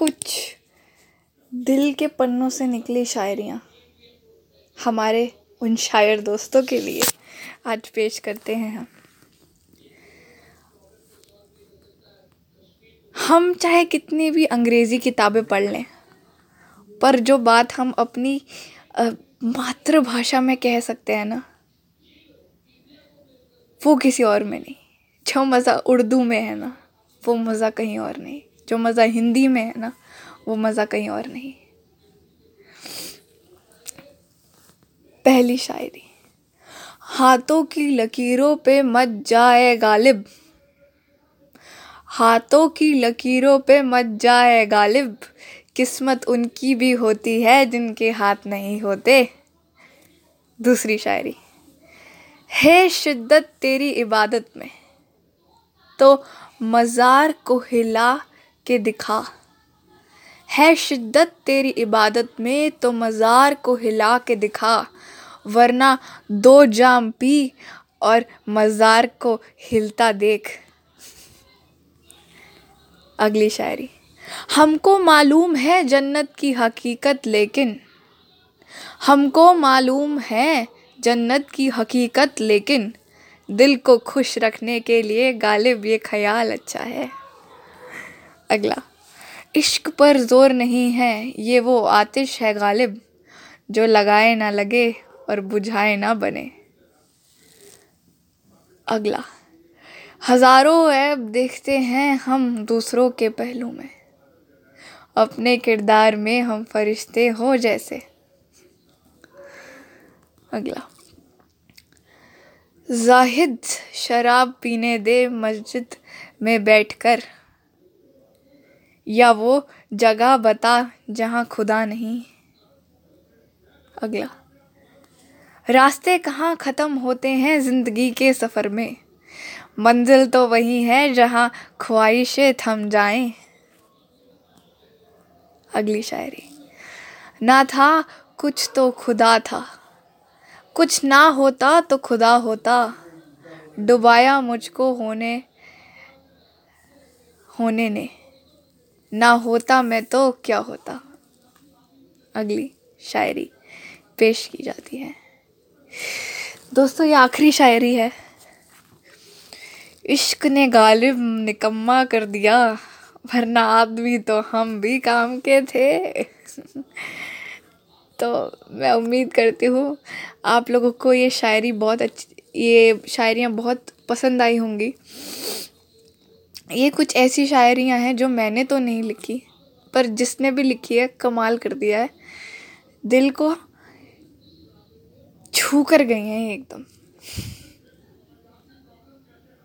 कुछ दिल के पन्नों से निकली शायरियाँ हमारे उन शायर दोस्तों के लिए आज पेश करते हैं हम। हम चाहे कितनी भी अंग्रेज़ी किताबें पढ़ लें, पर जो बात हम अपनी मातृभाषा में कह सकते हैं ना, वो किसी और में नहीं। जो मज़ा उर्दू में है ना, वो मज़ा कहीं और नहीं। जो मज़ा हिंदी में है ना, वो मज़ा कहीं और नहीं। पहली शायरी, हाथों की लकीरों पे मत जाए गालिब। हाथों की लकीरों पे मत जाए गालिब। किस्मत उनकी भी होती है जिनके हाथ नहीं होते। दूसरी शायरी, है शिद्दत तेरी इबादत में तो मज़ार को हिला के दिखा। है शिद्दत तेरी इबादत में तो मज़ार को हिला के दिखा। वरना दो जाम पी और मज़ार को हिलता देख। अगली शायरी। हमको मालूम है जन्नत की हकीकत, लेकिन हमको मालूम है जन्नत की हकीकत, लेकिन दिल को खुश रखने के लिए गालिब ये ख्याल अच्छा है। अगला। इश्क पर ज़ोर नहीं है, ये वो आतिश है गालिब, जो लगाए ना लगे और बुझाए ना बने। अगला। हज़ारों ऐब देखते हैं हम दूसरों के पहलू में। अपने किरदार में हम फरिश्ते हो जैसे। अगला। जाहिद शराब पीने दे मस्जिद में बैठकर या वो जगह बता जहाँ खुदा नहीं अगला। रास्ते कहाँ ख़त्म होते हैं ज़िंदगी के सफ़र में? मंजिल तो वही है जहाँ ख्वाहिशें थम जाएँ। अगली शायरी। ना था, कुछ तो खुदा था। कुछ ना होता तो खुदा होता। डुबाया मुझको होने होने ने। ना होता मैं तो क्या होता? अगली शायरी पेश की जाती है। दोस्तों, ये आखिरी शायरी है। इश्क ने गालिब निकम्मा कर दिया, वरना आदमी तो हम भी काम के थे। तो मैं उम्मीद करती हूँ, आप लोगों को ये शायरी बहुत अच्छी, ये शायरियाँ बहुत पसंद आई होंगी। ये कुछ ऐसी शायरियाँ हैं जो मैंने तो नहीं लिखी, पर जिसने भी लिखी है, कमाल कर दिया है। दिल को छू कर गई हैं एकदम।